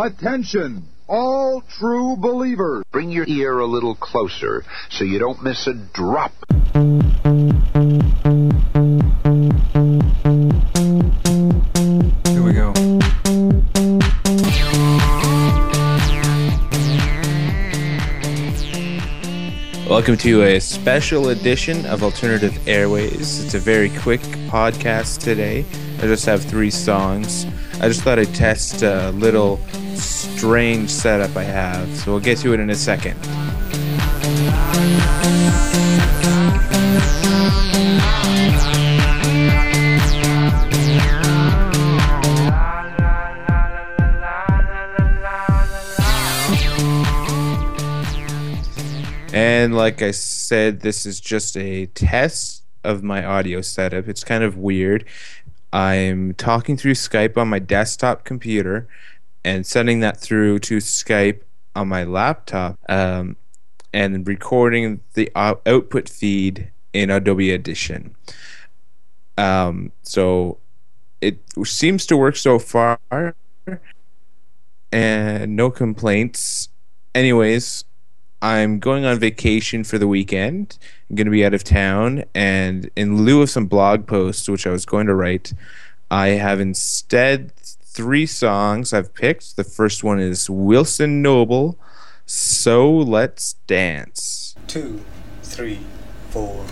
Attention, all true believers. Bring your ear a little closer so you don't miss a drop. Here we go. Welcome to a special edition of Alternative Airwaves. It's a very quick podcast today. I just have three songs. I just thought I'd test a little strange setup I have, so we'll get to it in a second. And like I said, this is just a test of my audio setup. It's kind of weird. I'm talking through Skype on my desktop computer and sending that through to Skype on my laptop um, and recording the out- output feed in Adobe Audition. Um, so it seems to work so far and no complaints. Anyways, I'm going on vacation for the weekend. I'm going to be out of town, and in lieu of some blog posts, which I was going to write, I have instead three songs I've picked. The first one is Wilson Noble, So Let's Dance. two, three, four.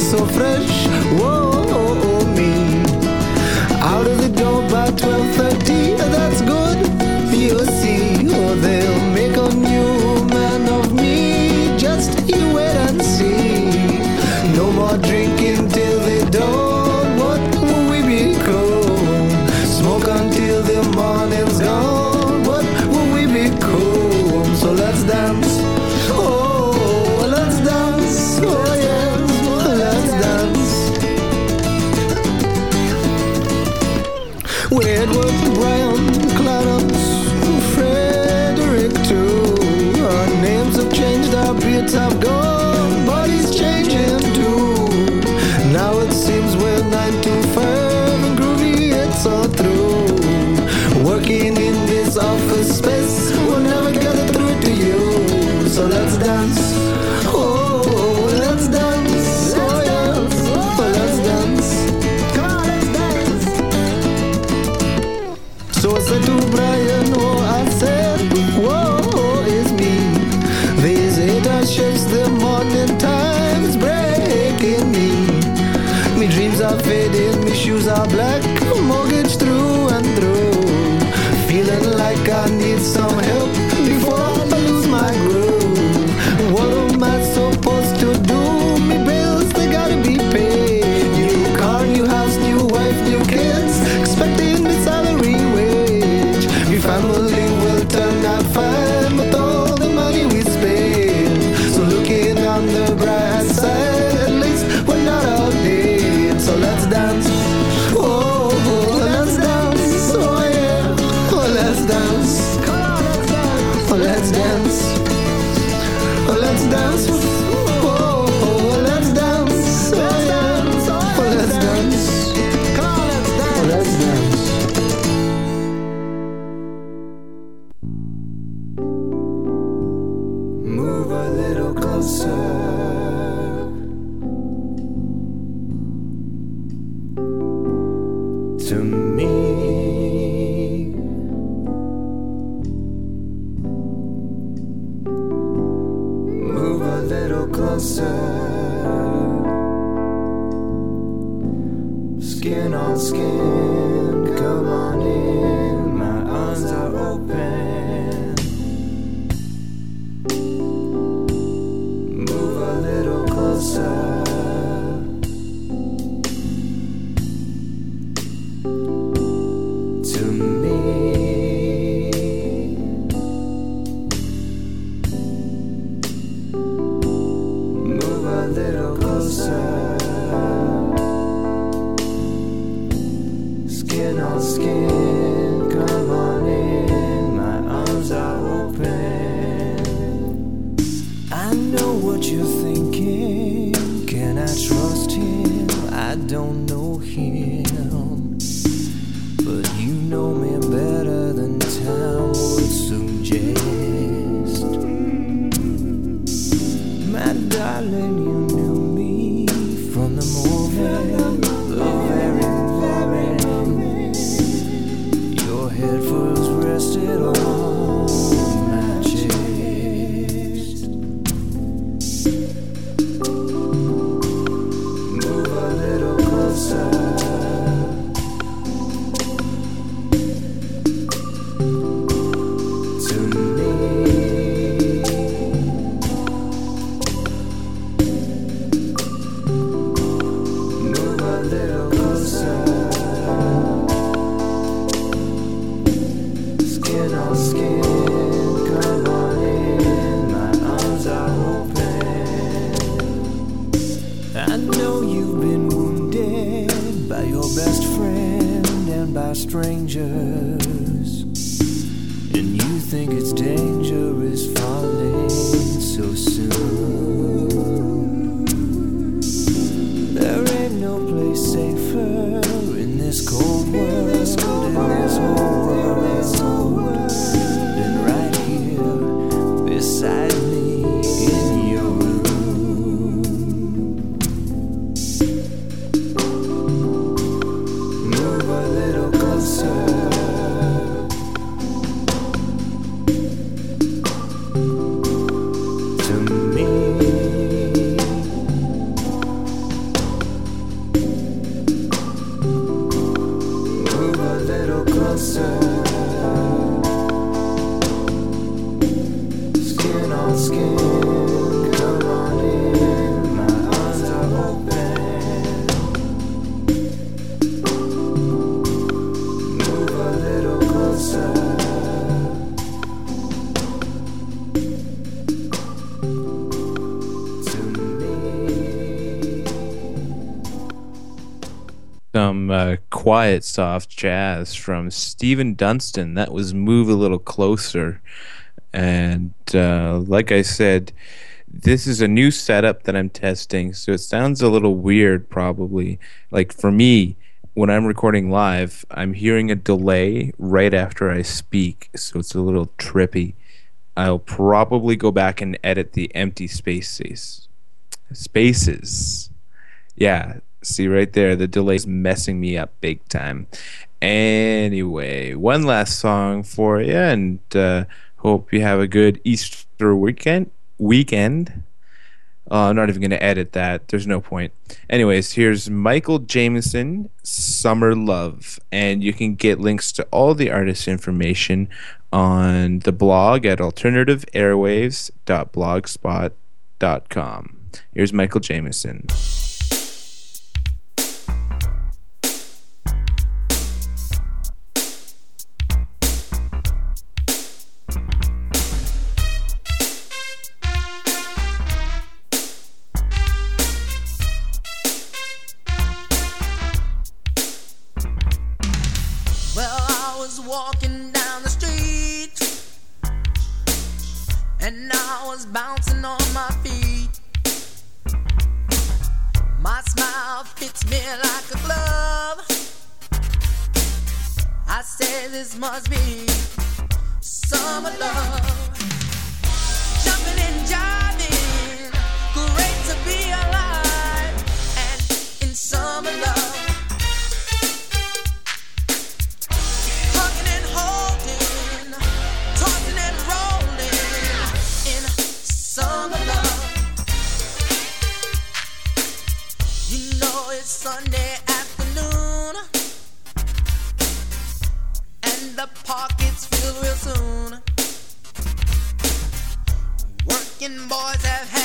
so fresh. Whoa, oh, oh, me. Out of the door by 12:30. Move a little closer. Strangers. And you think it's dangerous falling so soon. There ain't no place safer in this cold world, Some uh, quiet, soft jazz from Stephen Dunstan. That was Move a Little Closer. And uh, like I said, this is a new setup that I'm testing, so it sounds a little weird, probably. Like for me, when I'm recording live, I'm hearing a delay right after I speak, so it's a little trippy. I'll probably go back and edit the empty spaces. Spaces. Yeah, see right there, the delay's messing me up big time. Anyway, one last song for you, and uh, hope you have a good Easter weekend. Weekend. Uh, I'm not even going to edit that. There's no point. Anyways, here's Michael Jameson, Summer Love. And you can get links to all the artist information on the blog at alternativeairwaves.blogspot.com. Here's Michael Jameson. Bouncing on my feet. My smile fits me like a glove. I say This must be summer love. Jumping jiving, Mexican boys have had.